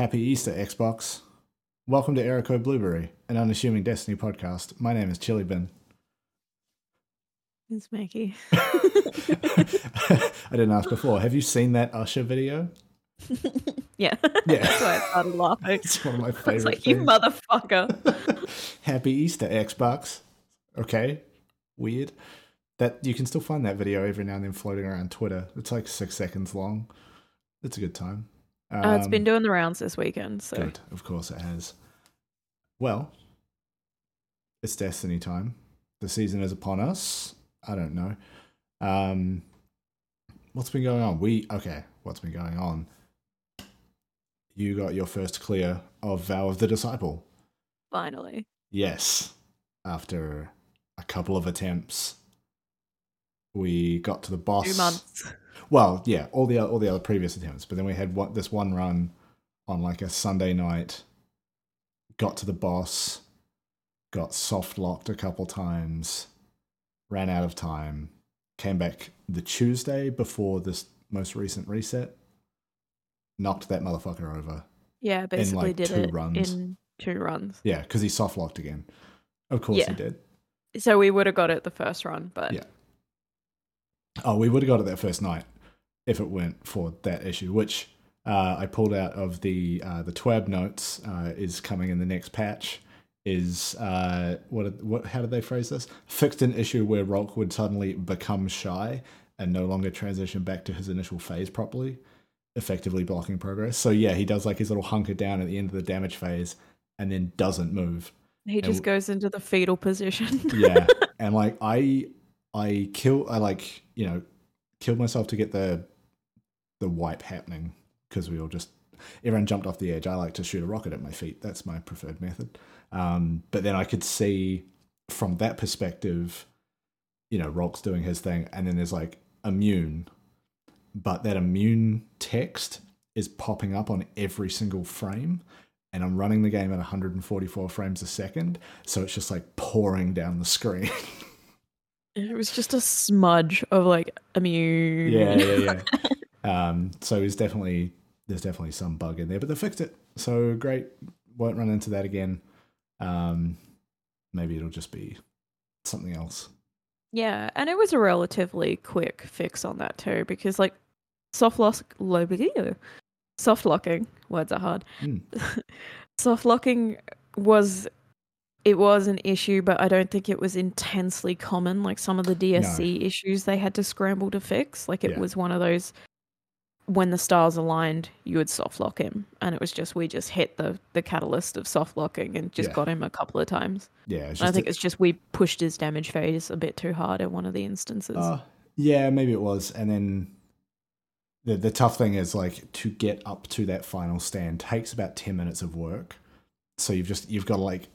Happy Easter, Xbox. Welcome to Erico Blueberry, an unassuming Destiny podcast. My name is chillybin. It's Meckii. I didn't ask before. Have you seen that Usher video? yeah. Yeah. That's why I started laughing. It's one of my It's favorite like, you motherfucker. Happy Easter, Xbox. Okay, weird. That you can still find that video every now and then floating around Twitter. It's like six seconds long. It's a good time. Uh, it's been Um, doing the rounds this weekend, so good. Of course, it has. Well, it's Destiny time. The season is upon us. I don't know. Um, what's been going on? We okay. What's been going on? You got your first clear of Vow of the Disciple. finally. Yes. After a couple of attempts, we got to the boss. Two months. Well, yeah, all the all the other previous attempts, but then we had one, this one run on like a Sunday night. Got to the boss, got soft locked a couple times, ran out of time, came back the Tuesday before this most recent reset, knocked that motherfucker over. Yeah, basically like, did two it runs. in two runs. Yeah, because he soft locked again. Of course Yeah. he did. So we would have got it the first run, but Yeah. Oh, we would have got it that first night if it weren't for that issue, which uh, I pulled out of the uh, the TWAB notes. Uh, is coming in the next patch. Is uh, what what? How did they phrase this? Fixed an issue where Rhulk would suddenly become shy and no longer transition back to his initial phase properly, effectively blocking progress. So yeah, he does like his little hunker down at the end of the damage phase and then doesn't move. he just goes into the fetal position. yeah and like i i kill i like you know killed myself to get the the wipe happening because we all just everyone jumped off the edge. I like to shoot a rocket at my feet. That's my preferred method. Um but then i could see from that perspective you know Rhulk's doing his thing and then there's like immune but that immune text is popping up on every single frame and I'm running the game at 144 frames a second, so it's just like pouring down the screen. it was just a smudge of like immune. yeah, yeah, yeah. um, so it's definitely there's definitely some bug in there, but they fixed it. So great. Won't run into that again. Um, maybe it'll just be something else. Yeah, and it was a relatively quick fix on that too, because like soft lock, lo- soft locking words are hard. Hmm. soft locking was it was an issue, but I don't think it was intensely common. Like some of the DSC issues they had to scramble to fix. Like it Yeah. was one of those when the stars aligned, you would soft lock him, and it was just we just hit the the catalyst of soft locking and just Yeah. got him a couple of times. Yeah, I think a- it's just we pushed his damage phase a bit too hard in one of the instances. Uh, yeah, maybe it was. And then the the tough thing is like to get up to that final stand takes about ten minutes of work. So you've just you've got to like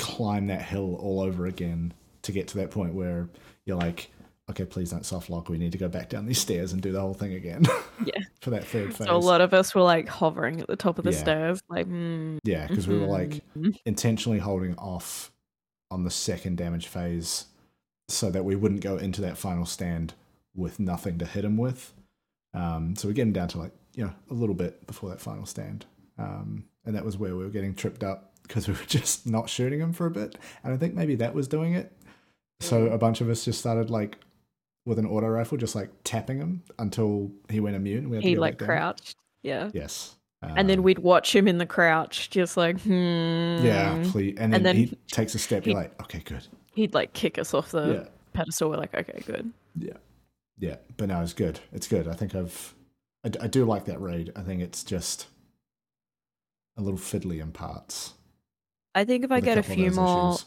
climb that hill all over again to get to that point where you're like, okay, please don't soft lock. We need to go back down these stairs and do the whole thing again. Yeah. for that third phase. so a lot of us were like hovering at the top of the Yeah. stairs, like, mm, yeah, because we were like mhm. intentionally holding off on the second damage phase so that we wouldn't go into that final stand with nothing to hit him with. Um, so we're getting down to like, you know, a little bit before that final stand. Um, and that was where we were getting tripped up because we were just not shooting him for a bit. And I think maybe that was doing it. So a bunch of us just started like with an auto rifle, just like tapping him until he went immune. We had he like crouched, yeah. Yes. and then Um, we'd watch him in the crouch, just like, hmm. Yeah, please. And then, And then he takes a step. You're like, okay, good. He'd like kick us off the Yeah, pedestal. We're like, okay, good. yeah, yeah. But no, it's good. It's good. I think I've, I, I do like that raid. I think it's just a little fiddly in parts. I think if I get a few more issues.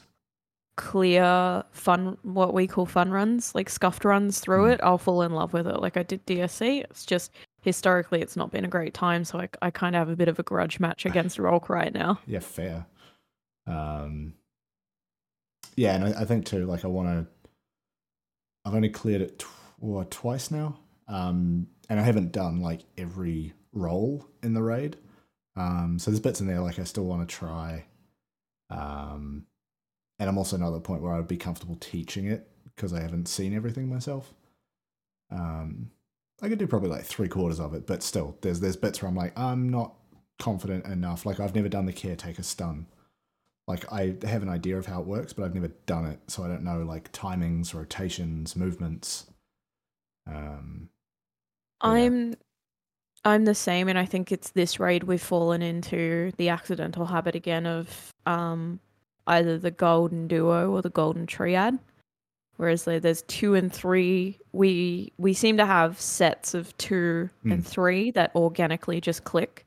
clear fun, what we call fun runs, like scuffed runs through Mm. it, I'll fall in love with it. Like I did DSC. It's just historically, it's not been a great time, so I, I kind of have a bit of a grudge match against Rhulk right now. yeah, fair. Um, yeah, and I, I think too. Like, I want to. I've only cleared it tw- what, twice now, um, and I haven't done like every role in the raid. Um, so there's bits in there like I still want to try. Um, and I'm also not at the point where I'd be comfortable teaching it because I haven't seen everything myself. Um, I could do probably like three quarters of it, but still, there's there's bits where I'm like, I'm not confident enough. Like I've never done the caretaker stun. Like I have an idea of how it works, but I've never done it, so I don't know like timings, rotations, movements. Um, I'm. I'm the same, and I think it's this raid we've fallen into the accidental habit again of um either the golden duo or the golden triad. Whereas there's two and three, we we seem to have sets of two and Mm. three that organically just click.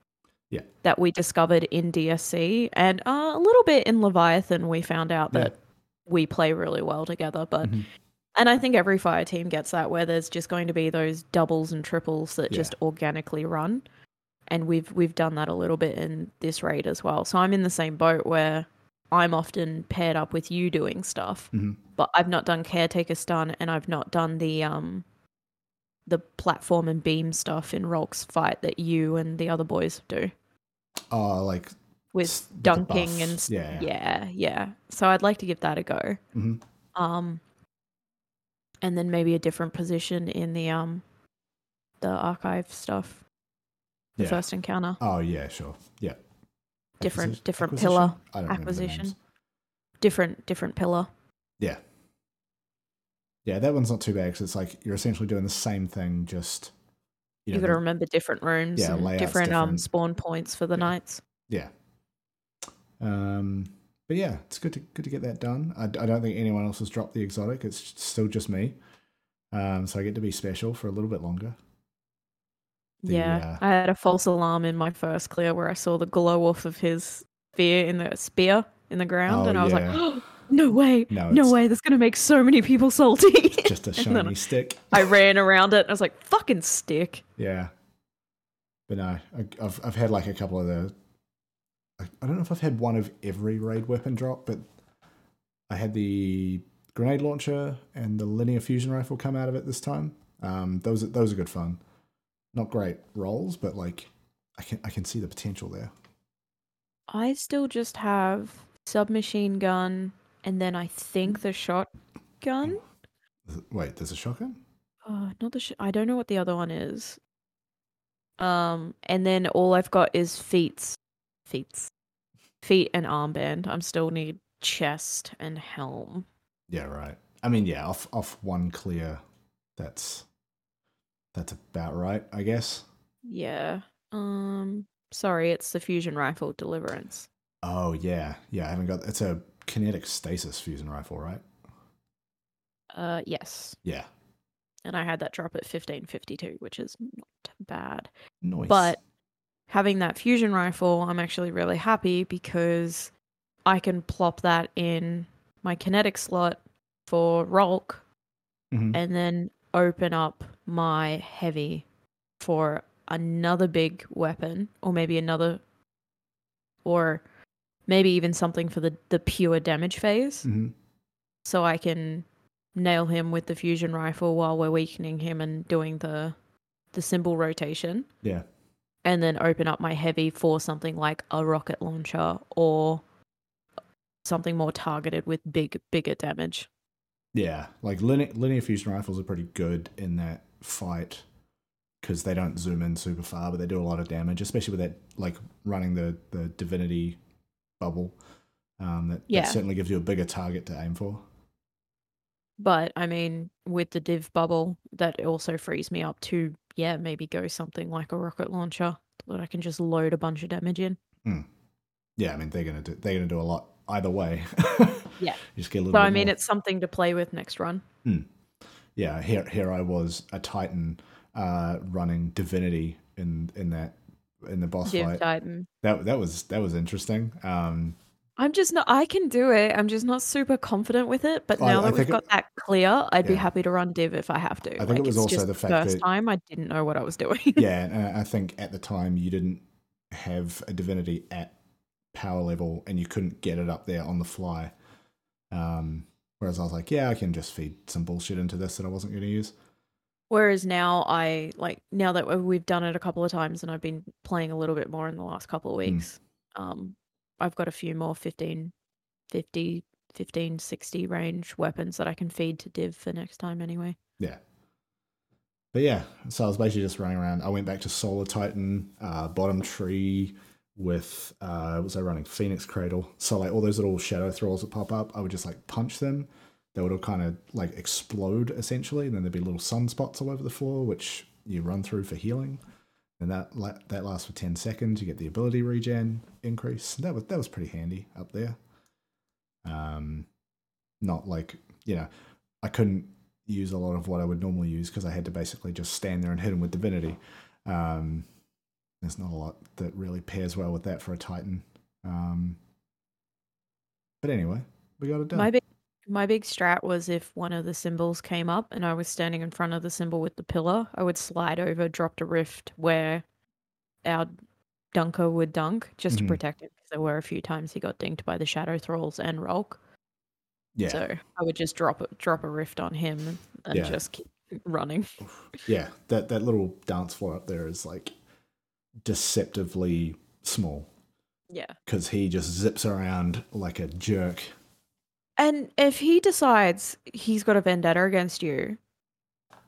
Yeah. That we discovered in DSC and uh, a little bit in Leviathan. We found out Yeah. that we play really well together, but Mhm. And I think every fire team gets that where there's just going to be those doubles and triples that Yeah. just organically run. And we've we've done that a little bit in this raid as well. So I'm in the same boat where I'm often paired up with you doing stuff. Mhm. But I've not done caretaker stun and I've not done the um the platform and beam stuff in Rhulk's fight that you and the other boys do Oh, like with dunking and yeah, yeah, yeah. So I'd like to give that a go. Mhm. Um, and then maybe a different position in the um, the archive stuff. The Yeah. first encounter, Oh yeah, sure. Yeah. different Acquisition- different acquisition? pillar, acquisition. different different pillar. Yeah. Yeah, that one's not too bad because it's like you're essentially doing the same thing, just you know, got to remember different rooms, Yeah, and layout's different, um spawn points for the Yeah. knights. Yeah. Um, but yeah, it's good to good to get that done. I, I don't think anyone else has dropped the exotic. It's still just me. Um, so I get to be special for a little bit longer. The, yeah, uh, I had a false alarm in my first clear where I saw the glow off of his spear in the spear in the ground, Oh, and I was yeah. like, "No way, No, no way! That's gonna make so many people salty." Just a shiny stick. I ran around it, and I was like, "Fucking stick!" Yeah. But no, I, I've I've had like a couple of the. I, I don't know if I've had one of every raid weapon drop, but I had the grenade launcher and the linear fusion rifle come out of it this time. Um, those are, those are good fun. Not great rolls, but like I can I can see the potential there. I still just have submachine gun, and then I think the shotgun. Wait, there's a shotgun. Oh, not the. Sh- I don't know what the other one is. Um, and then all I've got is feet, feet, feet, and armband. I'm still need chest and helm. Yeah, right. I mean, yeah, off off one clear. That's that's about right, I guess. Yeah. Um. Sorry, it's the fusion rifle deliverance. Oh yeah, yeah. I haven't got. It's a kinetic stasis fusion rifle, right? Uh, yes. Yeah. And I had that drop at 1552, which is not bad. Noise. But having that fusion rifle, I'm actually really happy because I can plop that in my kinetic slot for Rhulk Mhm. and then open up my heavy for another big weapon or maybe another or maybe even something for the, the pure damage phase Mhm. so I can nail him with the fusion rifle while we're weakening him and doing the the symbol rotation yeah, and then open up my heavy for something like a rocket launcher or something more targeted with big bigger damage. yeah. Like linear, linear fusion rifles are pretty good in that fight because they don't zoom in super far, but they do a lot of damage, especially with that like running the the divinity bubble. Um, that, Yeah. that certainly gives you a bigger target to aim for. But I mean, with the div bubble, that also frees me up to yeah, maybe go something like a rocket launcher that I can just load a bunch of damage in. Yeah, I mean they're gonna do they're gonna do a lot either way. Yeah. you just get a little. So I mean, more. it's something to play with next run. yeah, here here I was a Titan uh, running divinity in in that in the boss Div fight. Titan. That that was that was interesting. Um, I'm just not. I can do it. I'm just not super confident with it. But I- now I that we've think it- got that clear, I'd be Yeah. happy to run div if I have to. I think it was it's also just the fact first that- time I didn't know what I was doing. yeah, and I think at the time you didn't have a divinity at power level, and you couldn't get it up there on the fly. Um, whereas I was like, yeah, I can just feed some bullshit into this that I wasn't going to use. Whereas now I like now that we've done it a couple of times and I've been playing a little bit more in the last couple of Hmm. weeks. Um, I've got a few more 15, 50, 15, 60 range weapons that I can feed to div for next time anyway. Yeah. But yeah, so I was basically just running around. I went back to Solar Titan, uh, bottom tree, with uh was I running Phoenix Cradle. So like all those little shadow thralls that pop up, I would just like punch them. They would all kind of like explode essentially, and then there'd be little sunspots all over the floor, which you run through for healing. And that that lasts for ten seconds. You get the ability regen increase. That was that was pretty handy up there. Um, not like you know, I couldn't use a lot of what I would normally use because I had to basically just stand there and hit him with divinity. Um, there's not a lot that really pairs well with that for a Titan. Um, but anyway, we got it done. My big my big strat was if one of the symbols came up and I was standing in front of the symbol with the pillar, I would slide over, drop a rift where our dunker would dunk just Mhm. to protect him. Because there were a few times he got dinked by the shadow thralls and Rhulk. yeah, So I would just drop a, drop a rift on him and Yeah. just keep running. yeah. That that little dance floor up there is like deceptively small Yeah. because he just zips around like a jerk. And if he decides he's got a vendetta against you,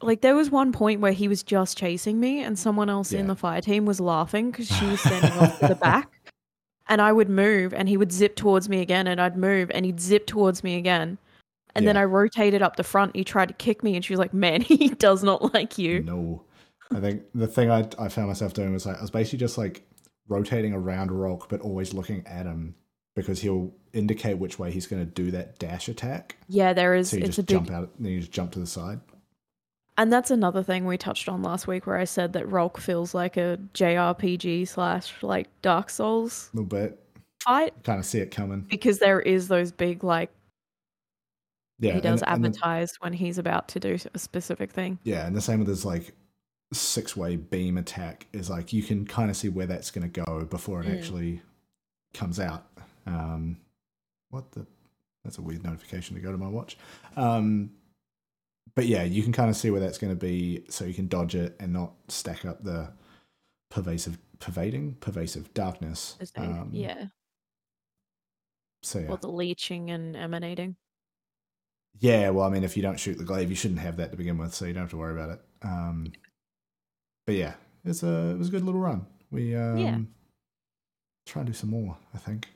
like there was one point where he was just chasing me, and someone else in the fire team was laughing because she was standing off the back, and I would move, and he would zip towards me again, and I'd move, and he'd zip towards me again, and then I rotated up the front. He tried to kick me, and she was like, "Man, he does not like you." No, I think the thing I I found myself doing was like I was basically just like rotating around Rhulk, but always looking at him because he'll indicate which way he's going to do that dash attack. Yeah, there is. So you it's just a big, jump out, then you just jump to the side. and that's another thing we touched on last week, where I said that Rhulk feels like a JRPG slash like Dark Souls A little bit, fight kind of see it coming. because there is those big like Yeah, he does and, and advertise when he's about to do a specific thing. yeah, and the same with his like six way beam attack is like you can kind of see where that's going to go before it Mm. actually comes out. Um, what the? That's a weird notification to go to my watch. Um, but yeah, you can kind of see where that's going to be, so you can dodge it and not stack up the pervasive, pervading, pervasive darkness. Um, yeah, So yeah, or the leeching and emanating. Yeah, well, I mean, if you don't shoot the glaive, you shouldn't have that to begin with, so you don't have to worry about it. Um, but yeah, it's a it was a good little run. We um, try and do some more. I think.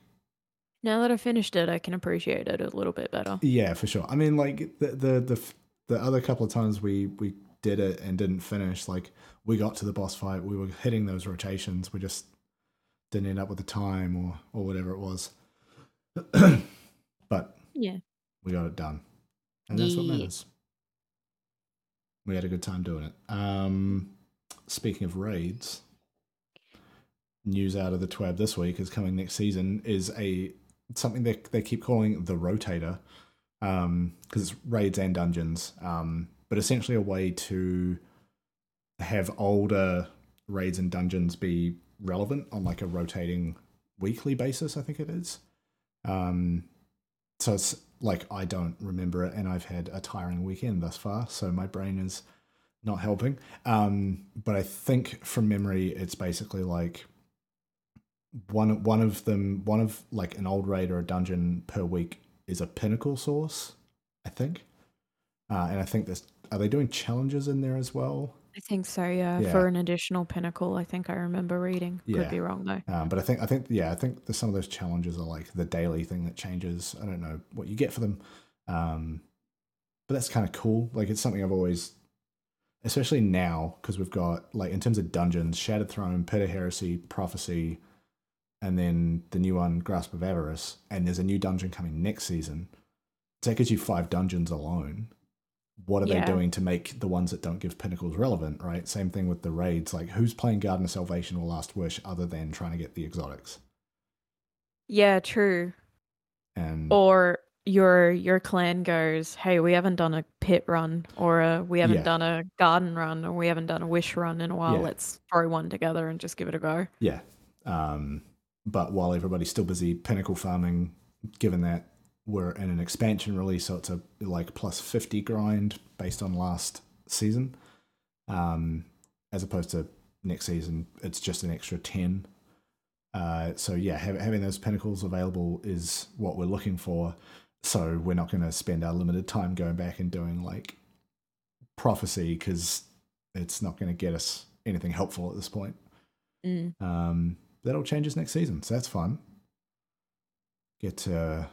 Now that I finished it, I can appreciate it a little bit better. Yeah, for sure. I mean, like the the the the other couple of times we we did it and didn't finish, like we got to the boss fight, we were hitting those rotations, we just didn't end up with the time or or whatever it was. but Yeah. we got it done, and that's what matters. We had a good time doing it. Um, speaking of raids, news out of the TWAB this week is coming next season is a something they they keep calling the rotator um because it's raids and dungeons um but essentially a way to have older raids and dungeons be relevant on like a rotating weekly basis i think it is. Um so it's like i don't remember it and i've had a tiring weekend thus far so my brain is not helping. Um but i think from memory it's basically like one one of them one of like an old raid or a dungeon per week is a pinnacle source i think uh, and i think there's are they doing challenges in there as well I think so, yeah, Yeah. For an additional pinnacle, I think I remember reading. Yeah. Could be wrong though. um, but i think i think yeah i think that some of those challenges are like the daily thing that changes i don't know what you get for them um, but that's kind of cool like it's something i've always especially now because we've got like in terms of dungeons shattered throne pit of heresy prophecy and then the new one grasp of avarice and there's a new dungeon coming next season so that gives you five dungeons alone what are Yeah. they doing to make the ones that don't give pinnacles relevant right same thing with the raids like who's playing garden of salvation or last wish other than trying to get the exotics Yeah, true. and Or your your clan goes, "Hey, we haven't done a pit run, or a, we haven't Yeah. done a garden run, or we haven't done a wish run in a while. Yeah. Let's throw one together and just give it a go." Yeah. Um, but while everybody's still busy pinnacle farming, given that we're in an expansion release, so it's a like plus 50 grind based on last season, um, as opposed to next season, it's just an extra 10. Uh, so yeah, ha- having those pinnacles available is what we're looking for. So we're not going to spend our limited time going back and doing like prophecy because it's not going to get us anything helpful at this point. Mm. Um, that all changes next season, so that's fun. Get to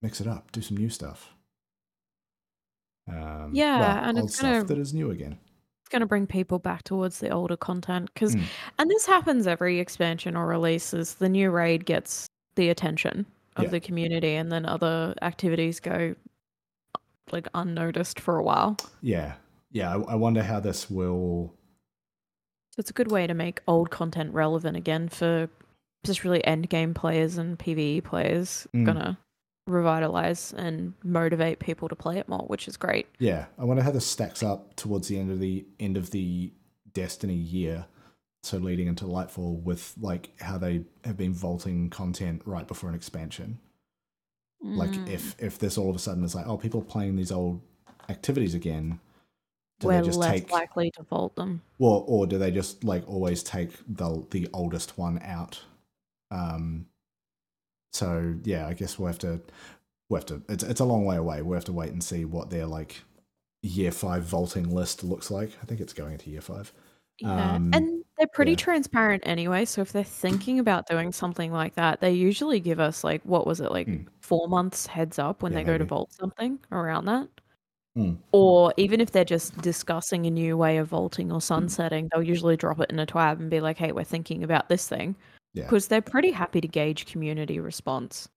mix it up, do some new stuff. Um, Yeah, well, and it's stuff gonna- that is new again. It's going to bring people back towards the older content because, Mm. and this happens every expansion or release. Is the new raid gets the attention of Yeah. the community, and then other activities go like unnoticed for a while. Yeah, yeah. I, I wonder how this will. So it's a good way to make old content relevant again for just really end game players and PVE players. Mm. Gonna revitalize and motivate people to play it more, which is great. Yeah, I wonder how this stacks up towards the end of the end of the Destiny year. So leading into Lightfall with like how they have been vaulting content right before an expansion. Like Mm. if if this all of a sudden is like, oh, people are playing these old activities again. Do we're less take likely to vault them. well, or do they just like always take the the oldest one out? Um. So yeah, I guess we'll have to we'll have to. It's it's a long way away. We'll have to wait and see what their like year five vaulting list looks like. I think it's going into year five. Yeah. Um, and they're pretty yeah. transparent anyway. So if they're thinking about doing something like that, they usually give us like what was it like Mm. four months heads up when Yeah, they go to vault something around that. Mm. Or even if they're just discussing a new way of vaulting or sunsetting, they'll usually drop it in a twab and be like, "Hey, we're thinking about this thing," Yeah. because they're pretty happy to gauge community response.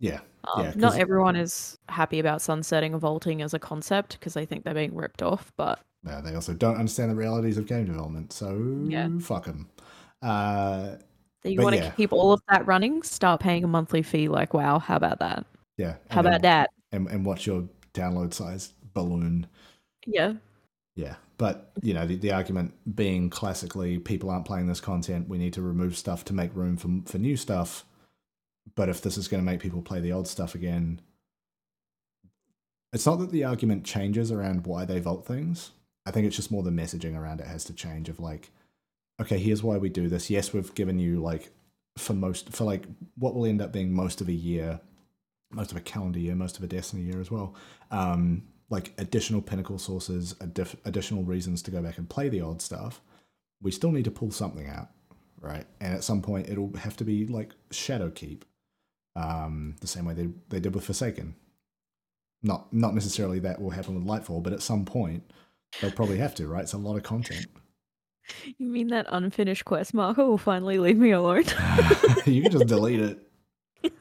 Yeah. Um, Yeah, not everyone is happy about sunsetting or vaulting as a concept because they think they're being ripped off, but Uh, they also don't understand the realities of game development, so Yeah. fuck them. Uh, you want to yeah. keep all of that running, start paying a monthly fee. Like, wow, how about that? yeah. How about then- that? And, and watch your download size balloon. Yeah. Yeah, but you know the, the argument being classically people aren't playing this content. We need to remove stuff to make room for for new stuff. But if this is going to make people play the old stuff again, it's not that the argument changes around why they vote things. I think it's just more the messaging around it has to change. Of like, okay, here's why we do this. Yes, we've given you like for most for like what will end up being most of a year, most of a calendar year, most of a Destiny year as well. Um, like additional pinnacle sources, addif- additional reasons to go back and play the old stuff. We still need to pull something out, right? And at some point, it'll have to be like Shadow Keep, um, the same way they they did with Forsaken. Not not necessarily that will happen with Lightfall, but at some point they'll probably have to, right? It's a lot of content. You mean that unfinished quest marker will finally leave me alone? you can just delete it.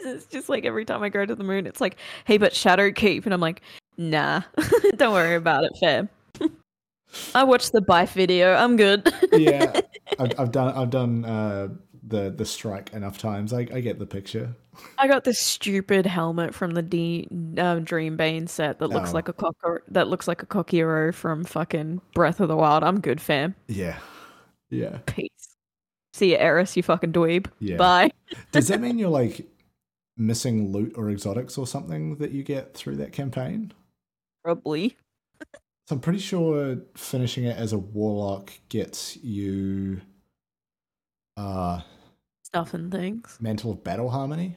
it's just like every time I go to the moon, it's like, hey, but Shadow Keep. And I'm like, nah, don't worry about it, fam. I watched the Byf video. I'm good. yeah, I've, I've done I've done uh, the the strike enough times. I, I get the picture. I got this stupid helmet from the D uh, Dreambane set that looks Oh. like a cocker that looks like a cockero from fucking Breath of the Wild. I'm good, fam. Yeah, yeah, Peace. See you, Eris, you fucking dweeb. yeah. Bye. Does that mean you're like missing loot or exotics or something that you get through that campaign? Probably. So I'm pretty sure finishing it as a warlock gets you uh Stuff and things. mantle of battle harmony.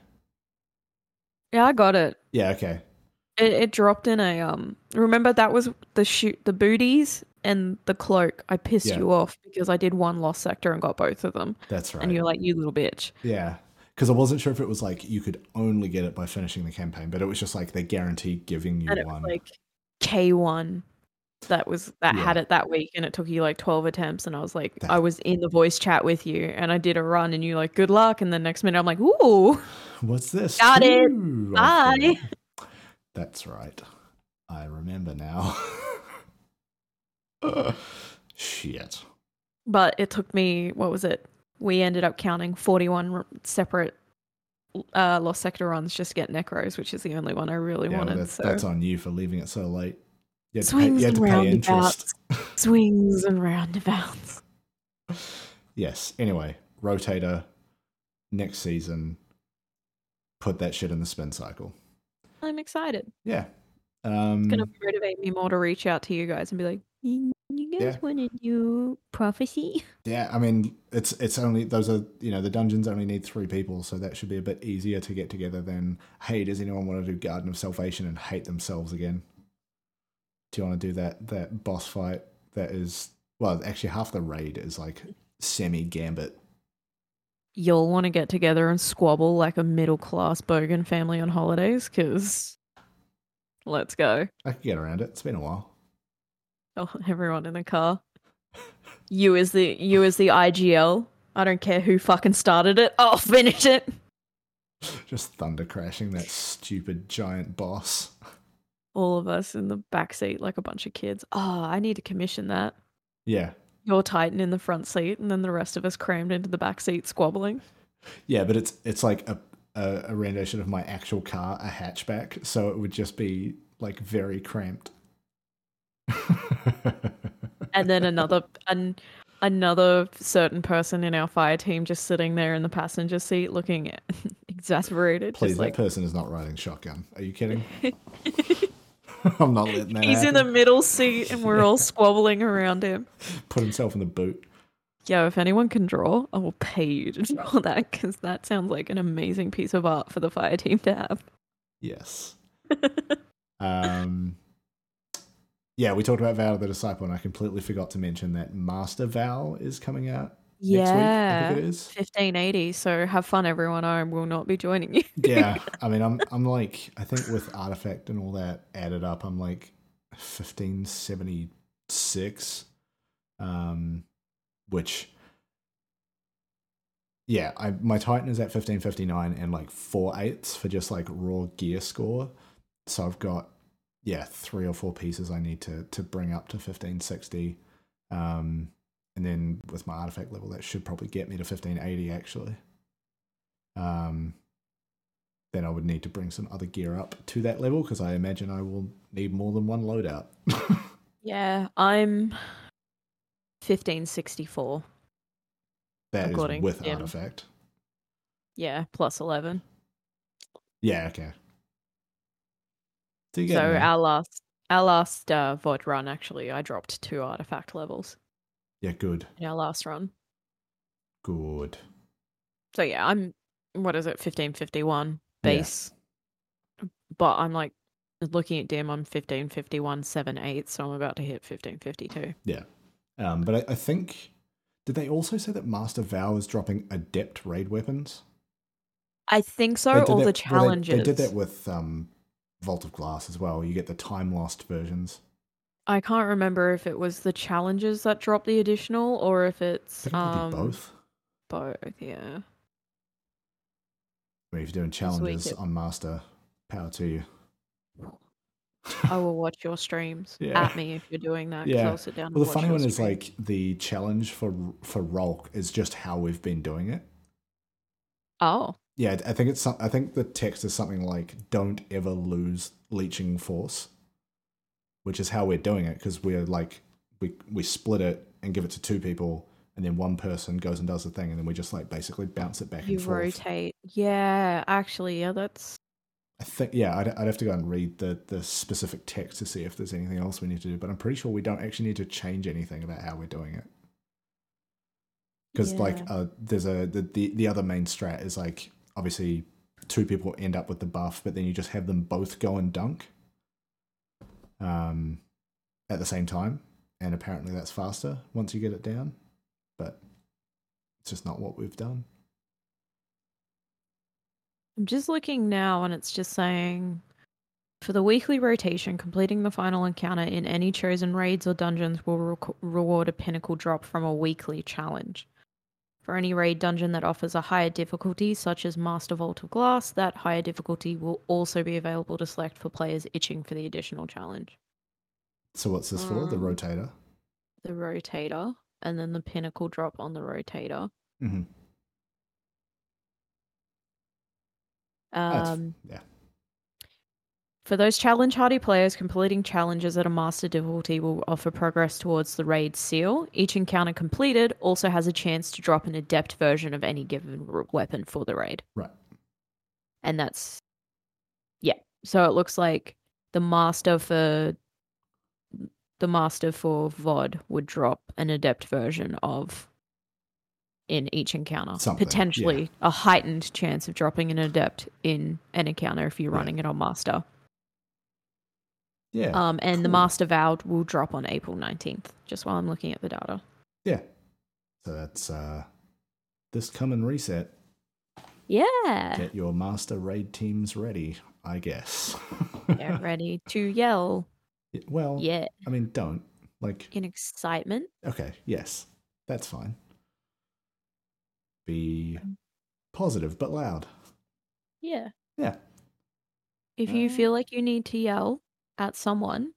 Yeah, I got it. Yeah, okay. It, it dropped in a um. Remember that was the shoot the booties and the cloak. I pissed Yeah. you off because I did one lost sector and got both of them, That's right. and you're like, you little bitch. Yeah. Because I wasn't sure if it was like you could only get it by finishing the campaign, but it was just like they guaranteed giving you and it was one. like K one that was that had it that week, and it took you like twelve attempts, and I was like, That- I was in the voice chat with you, and I did a run, and you like, good luck, and the next minute I'm like, ooh, What's this? Got it. Bye. That's right. I remember now. Shit. but it took me what was it? We ended up counting forty one separate uh lost sector runs just to get necros, which is the only one I really Yeah, well, wanted. that's, so that's on you for leaving it so late. You had to pay, Swings you had to and pay interest. swings and roundabouts. yes. Anyway, Rotator next season. Put that shit in the spin cycle. I'm excited. Yeah. Um, It's gonna motivate me more to reach out to you guys and be like, you, you guys Yeah. want a new prophecy? Yeah, I mean, it's it's only those are you know the dungeons only need three people, so that should be a bit easier to get together than hey, does anyone want to do Garden of Salvation and hate themselves again? Do you want to do that that boss fight that is well, actually half the raid is like semi gambit. You'll want to get together and squabble like a middle class bogan family on holidays, because let's go. I can get around it. It's been a while. Oh, everyone in the car. You as the you as the IGL. I don't care who fucking started it. I'll oh, finish it. Just thunder crashing that stupid giant boss. All of us in the back seat like a bunch of kids. Oh, I need to commission that. Yeah. You're Titan in the front seat, and then the rest of us crammed into the back seat squabbling. Yeah, but it's it's like a, a a rendition of my actual car, a hatchback, so it would just be like very cramped. And then another an, another certain person in our fire team just sitting there in the passenger seat looking exasperated. Please, just like that person is not riding shotgun. Are you kidding? I'm not letting that he's in the middle seat and we're all squabbling around him. Put himself in the boot. Yo, if anyone can draw, I will pay you to draw that because that sounds like an amazing piece of art for the fire team to have. Yes. um, yeah, we talked about Vow of the Disciple, and I completely forgot to mention that Master Vow is coming out next week. I Yeah, think it is. 1580. So have fun, everyone. I will not be joining you. Yeah, I mean, I'm I'm like, I think with Artifact and all that added up, I'm like 1576, um, which. Yeah, I my Titan is at 1559 and like four eighths for just like raw gear score. So I've got yeah, three or four pieces I need to to bring up to 1560. Um and then with my artifact level that should probably get me to 1580 actually. Um then I would need to bring some other gear up to that level because I imagine I will need more than one loadout. Yeah, I'm 1564. That is with artifact. Yeah, plus 11. Yeah, okay. So, you So get there. our last our last uh, VOD run actually, I dropped two artifact levels yeah, good, in our last run. good. So yeah, I'm what is it, 1551 Yeah. base. But I'm like looking at dim, I'm 1551 7 8, so I'm about to hit 1552. Yeah. Um, but I, I think did they also say that Master Vow is dropping adept raid weapons? I think so. All that- the well, challenges. they, they did that with um, Vault of Glass as well. You get the time lost versions. I can't remember if it was the challenges that dropped the additional or if it's um both. both, yeah. I mean, if you're doing challenges on Master, power to you. I will watch your streams Yeah. at me if you're doing that. Yeah. I'll sit down. Well, the funny one is like the challenge for for Rhulk is just how we've been doing it. oh, Yeah, I think it's some, I think the text is something like "Don't ever lose leeching force," which is how we're doing it because we're like we we split it and give it to two people, and then one person goes and does the thing, and then we just like basically bounce it back you and forth. rotate. Yeah, actually, yeah, that's I think yeah, I'd, I'd have to go and read the the specific text to see if there's anything else we need to do, but I'm pretty sure we don't actually need to change anything about how we're doing it. Because like uh, there's a the, the the other main strat is like obviously two people end up with the buff, but then you just have them both go and dunk, um, at the same time, and apparently that's faster once you get it down, but it's just not what we've done. I'm just looking now and it's just saying for the weekly rotation, completing the final encounter in any chosen raids or dungeons will rec- reward a pinnacle drop from a weekly challenge. For any raid dungeon that offers a higher difficulty, such as Master Vault of Glass, that higher difficulty will also be available to select for players itching for the additional challenge. So what's this for? The Um, rotator. The rotator, and then the pinnacle drop on the rotator. hmm That's- Um, yeah. For those challenge hardy players, completing challenges at a master difficulty will offer progress towards the raid seal. Each encounter completed also has a chance to drop an adept version of any given weapon for the raid. Right. And that's, yeah. So it looks like the master for the master for VOD would drop an adept version of in each encounter. Something, yeah. Potentially a heightened chance of dropping an adept in an encounter if you're Yeah. running it on master. Yeah. Um, and the. Master Vowed will drop on April 19th, just while I'm looking at the data. Yeah. So that's uh, this come and reset. Yeah. Get your master raid teams ready, I guess. Get ready to yell. well, Yeah. I mean, don't. Like, In excitement. okay, yes, that's fine. Be positive but loud. Yeah. Yeah. If you Uh. feel like you need to yell at someone,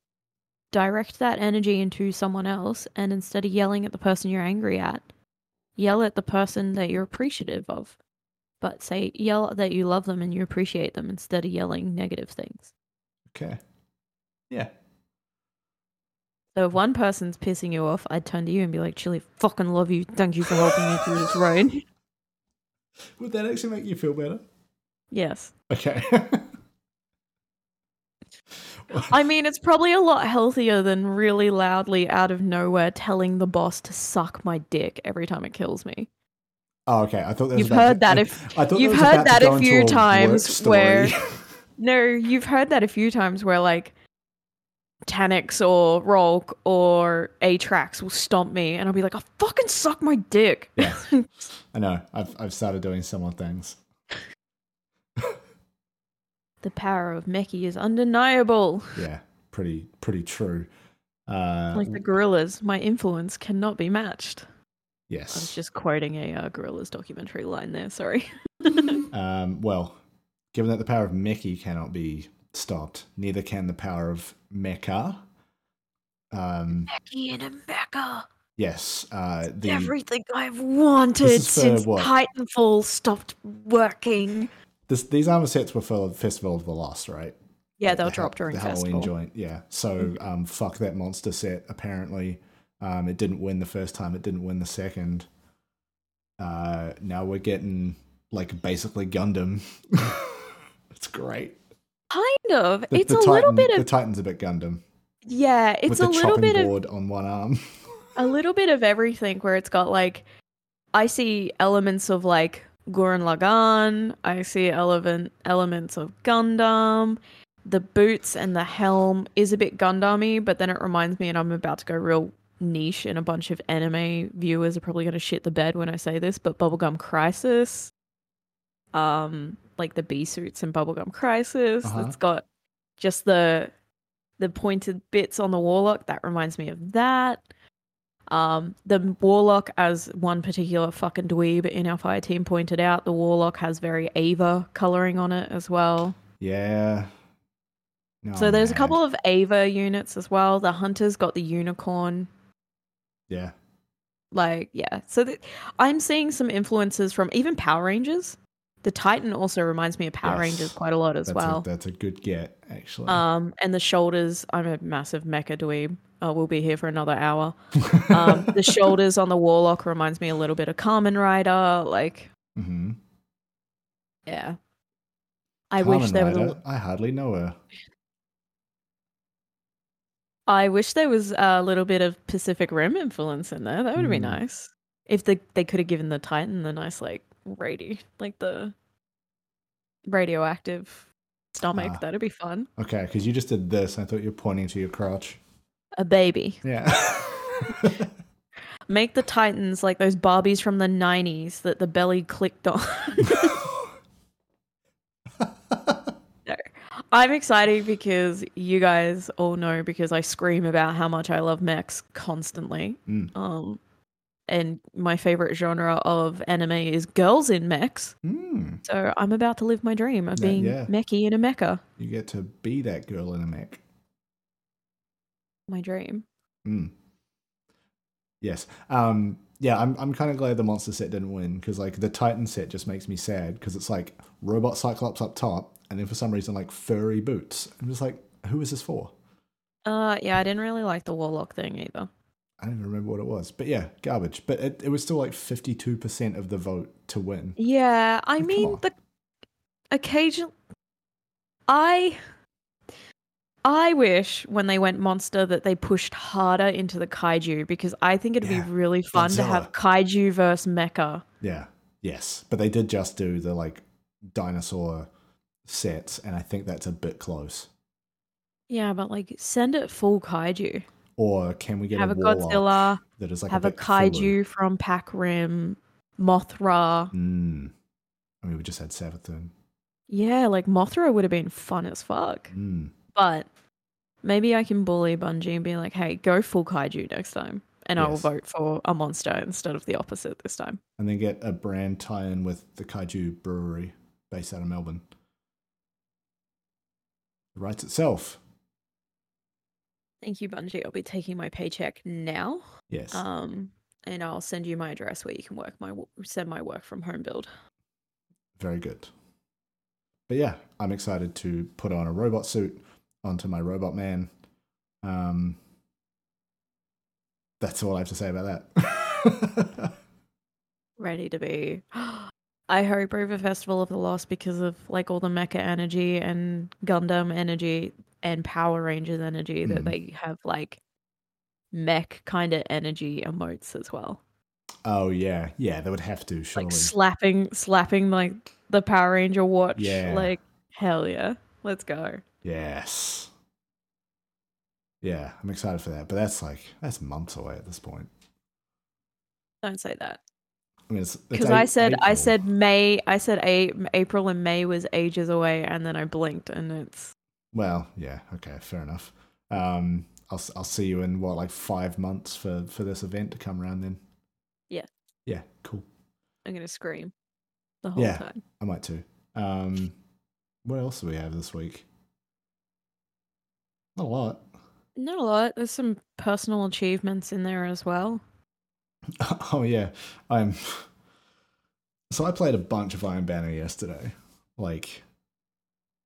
direct that energy into someone else, and instead of yelling at the person you're angry at, yell at the person that you're appreciative of. But say, yell that you love them and you appreciate them instead of yelling negative things. Okay. Yeah. So if one person's pissing you off, I'd turn to you and be like, Chili, fucking love you. Thank you for helping me through this rain. Would that actually make you feel better? yes. Okay. I mean, it's probably a lot healthier than really loudly out of nowhere telling the boss to suck my dick every time it kills me. oh, okay. I thought that You've heard to- that if I thought you've heard that a few times where- No, you've heard that a few times where like Taniks or Rhulk or Atraks will stomp me and I'll be like, I fucking suck my dick. Yeah. I know. I've I've started doing similar things. The power of Meckii is undeniable. Yeah. Pretty pretty true. Uh, Like the gorillas, my influence cannot be matched. Yes. I was just quoting a uh, gorillas documentary line there, sorry. Um, well, given that the power of Meckii cannot be stopped, neither can the power of Mecha. Um, Meckii in a mecha. yes. Uh, the Everything I've wanted This for since what? Titanfall stopped working. This, these armor sets were for Festival of the Lost, right? Yeah, Like they'll the drop Ha- during the festival. Halloween joint. Yeah. So um, fuck that monster set. Apparently, um, it didn't win the first time. It didn't win the second. Uh, now we're getting like basically Gundam. it's great. Kind of. The, it's the a Titan, little bit of the Titan's a bit Gundam yeah. It's a little bit of on one arm. a little bit of everything. Where it's got like, I see elements of like Gurren Lagann. I see element elements of Gundam. The boots and the helm is a bit Gundam-y, but then it reminds me, and I'm about to go real niche, and a bunch of anime viewers are probably going to shit the bed when I say this, but Bubblegum Crisis, um, like the bee suits in Bubblegum Crisis, Uh-huh. it's got just the the pointed bits on the warlock. That reminds me of that. Um, the warlock, as one particular fucking dweeb in our fire team pointed out, the warlock has very Eva coloring on it as well. yeah. No, so there's a couple of Eva units as well. The hunter's got the unicorn. Yeah. Like, yeah. So th- I'm seeing some influences from even Power Rangers. The Titan also reminds me of Power Yes. Rangers quite a lot as That's well. A, that's a good get, actually. Um, and the shoulders, I'm a massive mecha dweeb. Uh, we'll be here for another hour. Um, the shoulders on the warlock reminds me a little bit of Kamen Rider. Like, hmm yeah. I wish there was. A, I hardly know her. I wish there was a little bit of Pacific Rim influence in there. That would be Hmm. nice. If the, they could have given the Titan the nice like radio, like the radioactive stomach, Ah. that'd be fun. Okay, because you just did this. I thought you were pointing to your crotch. A baby. Yeah. Make the Titans like those Barbies from the '90s that the belly clicked on. No. I'm excited because you guys all know because I scream about how much I love mechs constantly. Mm. Um, and my favorite genre of anime is girls in mechs. Mm, So I'm about to live my dream of Yeah, being yeah. Meckii in a mecha. you get to be that girl in a mech. My dream. Mm. Yes. Um, yeah, I'm I'm kind of glad the monster set didn't win because like the Titan set just makes me sad because it's like robot Cyclops up top and then for some reason like furry boots. I'm just like, who is this for? Uh, yeah, I didn't really like the warlock thing either. I don't even remember what it was, but yeah, garbage. But it, it was still like 52% of the vote to win. Yeah, I come mean the occasion I I wish when they went monster that they pushed harder into the kaiju because I think it'd Yeah, be really fun to have kaiju versus mecha. Yeah. Yes. But they did just do the like dinosaur sets, and I think that's a bit close. Yeah, but like send it full kaiju. Or can we get have a, a Godzilla, that is like have a, a, kaiju from Pac Rim, Mothra. Mm. I mean, we just had Savathun. Yeah, like Mothra would have been fun as fuck. Mm. But maybe I can bully Bungie and be like, hey, go full kaiju next time. And I will vote for a monster instead of the opposite this time. And then get a brand tie-in with the Kaiju Brewery based out of Melbourne. It writes itself. Thank you, Bungie. I'll be taking my paycheck now. Yes. Um, and I'll send you my address where you can work my send my work from home build. Very good. But yeah, I'm excited to put on a robot suit onto my robot man. Um, that's all I have to say about that. Ready to be. I hope over Festival of the Lost because of like all the mecha energy and Gundam energy and Power Rangers energy that Mm. they have like mech kind of energy emotes as well. oh yeah, yeah, they would have to surely. Like slapping slapping like the Power Ranger watch. Yeah. Like hell yeah. Let's go. Yes. Yeah, I'm excited for that. But that's like that's months away at this point. Don't say that. I mean, Because I said I said May I said a- April and May was ages away and then I blinked and it's Well, yeah, okay, fair enough. Um, I'll I'll see you in what like five months for for this event to come around then. Yeah. Yeah, cool. I'm gonna scream the whole Yeah. time. I might too. Um, what else do we have this week? Not a lot. Not a lot. There's some personal achievements in there as well. oh yeah, I'm. So I played a bunch of Iron Banner yesterday, like,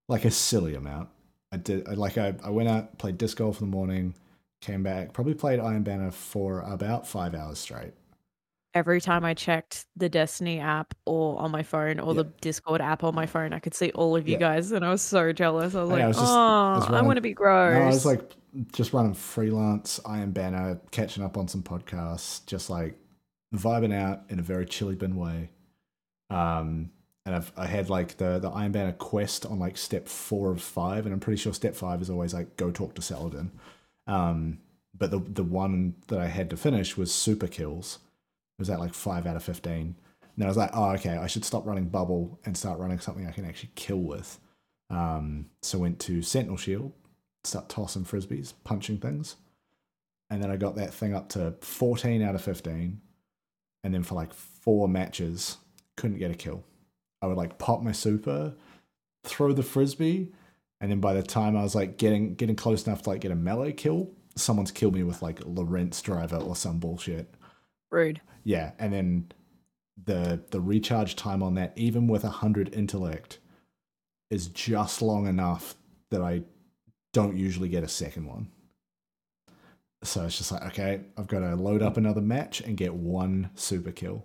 like a silly amount. I did I- like I I went out played disc golf in the morning, came back, probably played Iron Banner for about five hours straight. Every time I checked the Destiny app or on my phone or Yeah. the Discord app on my phone, I could see all of you Yeah. guys, and I was so jealous. I was like, I was just- "Oh, I want to be gross." No, I was like just running freelance Iron Banner, catching up on some podcasts, just like vibing out in a very chillybin way. Um, and I've I had like the the Iron Banner quest on like step four of five, and I'm pretty sure step five is always like go talk to Saladin. Um, but the the one that I had to finish was super kills. Was at like five out of fifteen. And I was like, oh okay, I should stop running bubble and start running something I can actually kill with. Um, so went to Sentinel Shield, start tossing frisbees, punching things. And then I got that thing up to 14 out of 15. And then for like four matches, couldn't get a kill. I would like pop my super, throw the frisbee, and then by the time I was like getting getting close enough to like get a melee kill, someone's killed me with like Lorentz driver or some bullshit. Rude. Yeah, and then the the recharge time on that, even with a hundred intellect, is just long enough that I don't usually get a second one. So it's just like, okay, I've got to load up another match and get one super kill.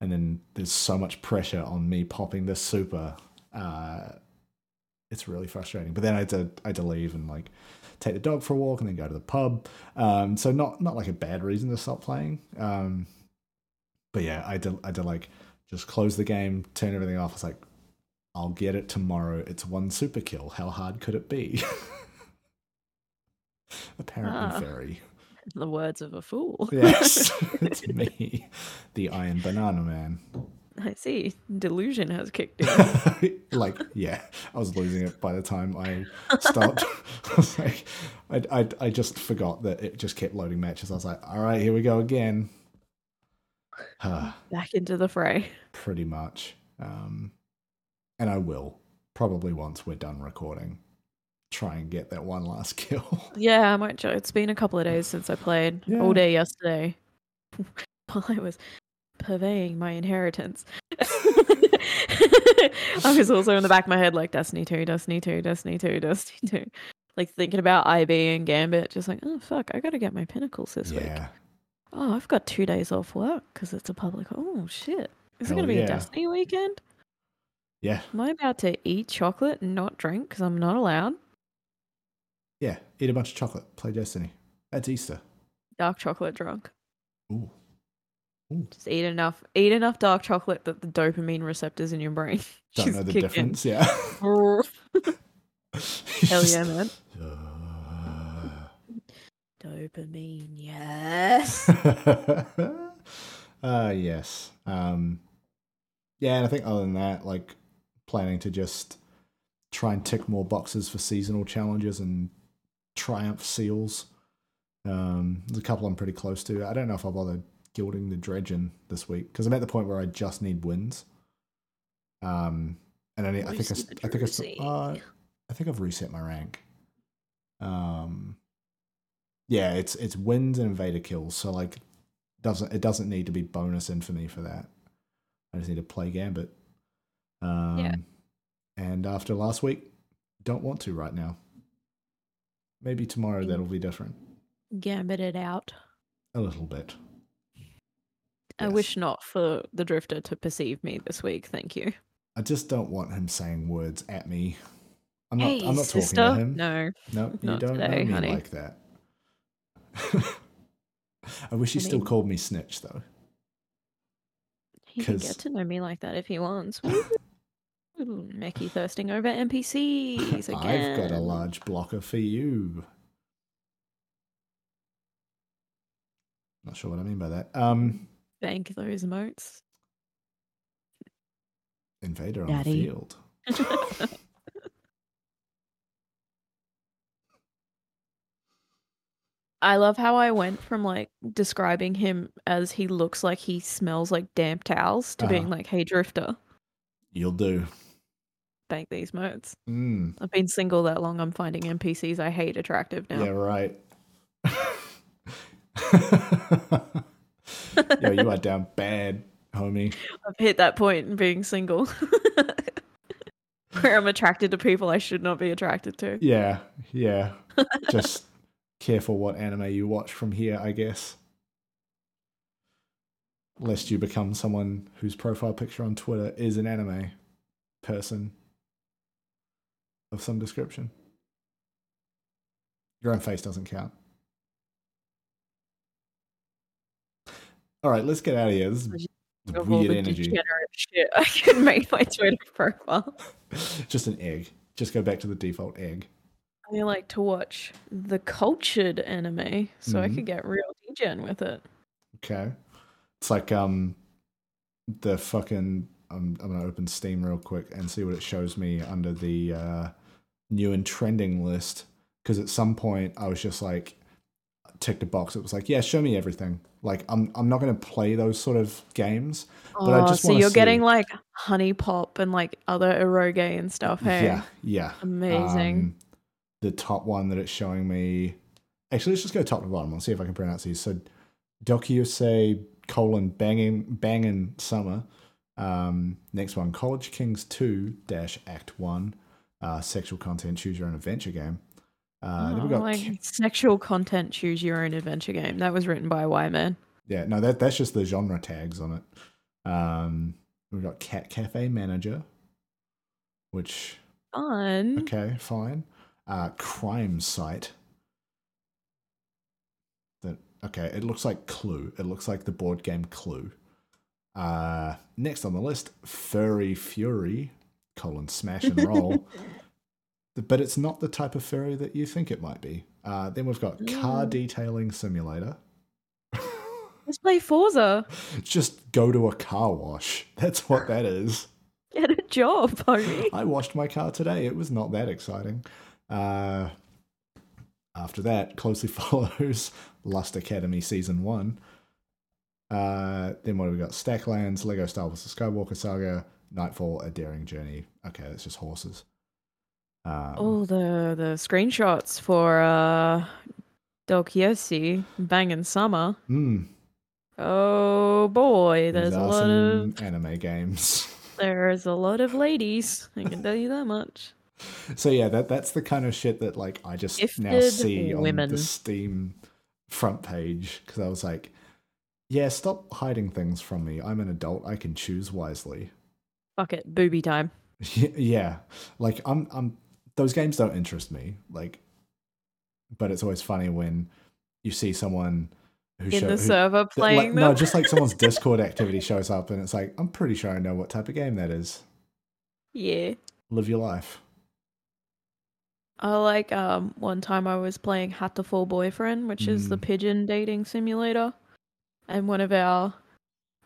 And then there's so much pressure on me popping this super. Uh, it's really frustrating. But then I had to I had to leave and like take the dog for a walk and then go to the pub. Um, so not not like a bad reason to stop playing. Um, but yeah, I did I to like just close the game, turn everything off. It's like I'll get it tomorrow. It's one super kill. How hard could it be? Apparently Ah. very. The words of a fool. Yes, it's me, the Iron Banana Man. I see. Delusion has kicked in. like, yeah, I was losing it by the time I stopped. I was like, I, I, I just forgot that it just kept loading matches. I was like, all right, here we go again. Back into the fray. Pretty much. Um, and I will probably once we're done recording try and get that one last kill. Yeah, I might. Try. It's been a couple of days since I played. Yeah. All day yesterday, while I was purveying my inheritance. I was also in the back of my head like Destiny two, Destiny two, Destiny two, Destiny two, like thinking about IB and Gambit. Just like, oh fuck, I got to get my pinnacles this week. Oh, I've got two days off work because it's a public. Oh shit, is Hell it gonna be yeah. a Destiny weekend? Yeah. Am I about to eat chocolate and not drink because I'm not allowed? Yeah. Eat a bunch of chocolate. Play Destiny. That's Easter. Dark chocolate drunk. Ooh. Just eat enough, eat enough dark chocolate that the dopamine receptors in your brain Don't know the kick in. difference. Yeah. Hell yeah, man. Uh, Dopamine, yes. uh yes. Um yeah, and I think other than that, like planning to just try and tick more boxes for seasonal challenges and triumph seals. Um there's a couple I'm pretty close to. I don't know if I'll bother gilding the dredgen this week because I'm at the point where I just need wins. Um and I, need, I think I, I think I, uh, I think I've reset my rank. Um, yeah, it's it's wins and invader kills. So like, doesn't it doesn't need to be bonus infamy for that. I just need to play Gambit. Um, And after last week, don't want to right now. Maybe tomorrow that'll be different Gambit it out. a little bit. I Yes. wish not for the drifter to perceive me this week. Thank you. I just don't want him saying words at me. I'm not. hey, I'm not sister. talking to him. No, No, you don't today, know me honey. like that. I wish he I still mean- called me snitch though. he can get to know me like that if he wants. Meckii thirsting over NPCs again. I've got a large blocker for you. Not sure what I mean by that. Um, Bank those motes. invader on Daddy. the field. I love how I went from like describing him as he looks like he smells like damp towels to being Uh-huh. like, hey, drifter, You'll do. bank these motes. Mm, I've been single that long, I'm finding NPCs I hate attractive now. Yeah, right. Yo, you are down bad, homie. I've hit that point in being single where I'm attracted to people I should not be attracted to. Yeah, yeah. Just careful what anime you watch from here, I guess. Lest you become someone whose profile picture on Twitter is an anime person of some description. Your own face doesn't count. All right, let's get out of here. This is weird energy. shit I can make my Twitter profile. Just an egg. Just go back to the default egg. I like to watch the cultured anime, so I Mhm. could get real degen with it. Okay. It's like um the fucking I'm I'm gonna open Steam real quick and see what it shows me under the uh new and trending list. Because at some point I was just like ticked a box. It was like, yeah, show me everything. Like I'm I'm not gonna play those sort of games. But I oh, just so wanna see you're getting like HuniePop and like other eroge and stuff. Hey, Yeah, yeah. amazing. Um, the top one that it's showing me. Actually, let's just go top to bottom. I'll see if I can pronounce these. So, Dokyusei colon banging banging summer. Um, next one, College Kings Two dash Act One. Uh, sexual content, choose your own adventure game. Uh, then we Oh, got like sexual content, choose your own adventure game. That was written by Y Man. yeah, no, that that's just the genre tags on it. Um, we've got Cat Cafe Manager, which Fun. Okay, fine. Uh, crime site. That okay. It looks like Clue. It looks like the board game Clue. Uh, next on the list, Furry Fury: colon smash and roll. but it's not the type of furry that you think it might be. Uh, then we've got car Mm. detailing simulator. Let's play Forza. Just go to a car wash. That's what that is. Get a job, homie. I washed my car today. It was not that exciting. Uh, after that, closely follows Lust Academy Season 1. Uh, then what have we got? Stacklands, Lego Star Wars The Skywalker Saga, Nightfall, A Daring Journey. Okay, that's just horses. Um, Oh, the the screenshots for uh Dokyusei banging summer. mm, Oh boy, there's these a lot of anime games. there's a lot of ladies. I can tell you that much. so yeah, that that's the kind of shit that like I just now Gifted see on the Steam front page because I was like, yeah, stop hiding things from me. I'm an adult. I can choose wisely. Fuck it, booby time. yeah, like I'm I'm those games don't interest me. Like, but it's always funny when you see someone who In show, the who- server playing like, them. no, just like someone's Discord activity shows up and it's like, I'm pretty sure I know what type of game that is. yeah. Live your life. I like um one time I was playing Hatoful Boyfriend, which is the Mm. pigeon dating simulator, and one of our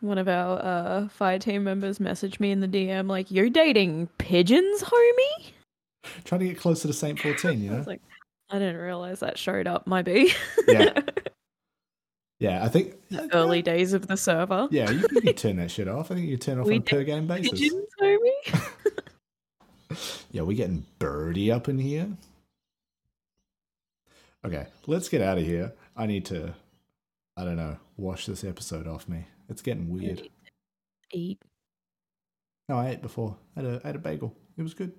one of our uh fire team members messaged me in the DM like, "You're dating pigeons, homie." Trying to get closer to Saint 14, you I know? was like, I didn't realize that showed up. My B. Yeah. Yeah, I think Early days of the server. Yeah, you, you can turn that shit off. I think you turn off We on a per game basis. Yeah, we're getting birdie up in here. Okay, let's get out of here. I need to, I don't know, wash this episode off me. It's getting weird. Eat. No, I ate before. I had a, I had a bagel. It was good.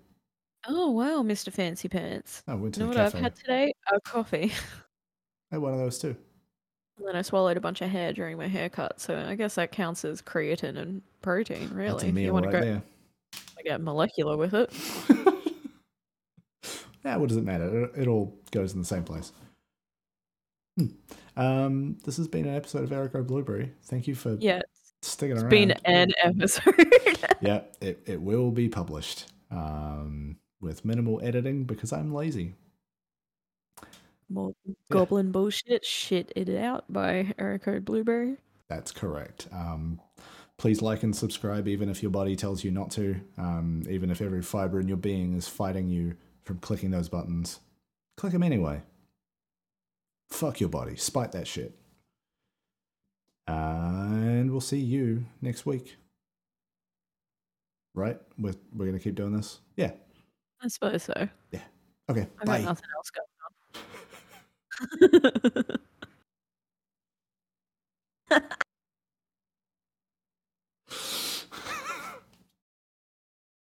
Oh wow, Mr. Fancy Pants. I went to You know the what I've cafe. had today? A coffee. I had one of those too. And then I swallowed a bunch of hair during my haircut, so I guess that counts as creatine and protein, really. That's a if meal you want right to go there. get molecular with it. yeah, what does it matter? It, it all goes in the same place. Hmm. Um, this has been an episode of Erico Blueberry. Thank you for Yeah, sticking it's around. been an episode. yeah, it, it will be published um, with minimal editing because I'm lazy. More goblin bullshit. Shit it out by Erico Blueberry. That's correct. Um, please like and subscribe, even if your body tells you not to, um, even if every fiber in your being is fighting you from clicking those buttons. Click them anyway. Fuck your body. Spite that shit. And we'll see you next week. Right? We're, we're going to keep doing this? Yeah. I suppose so. Yeah. Okay. I've Bye. got nothing else going on.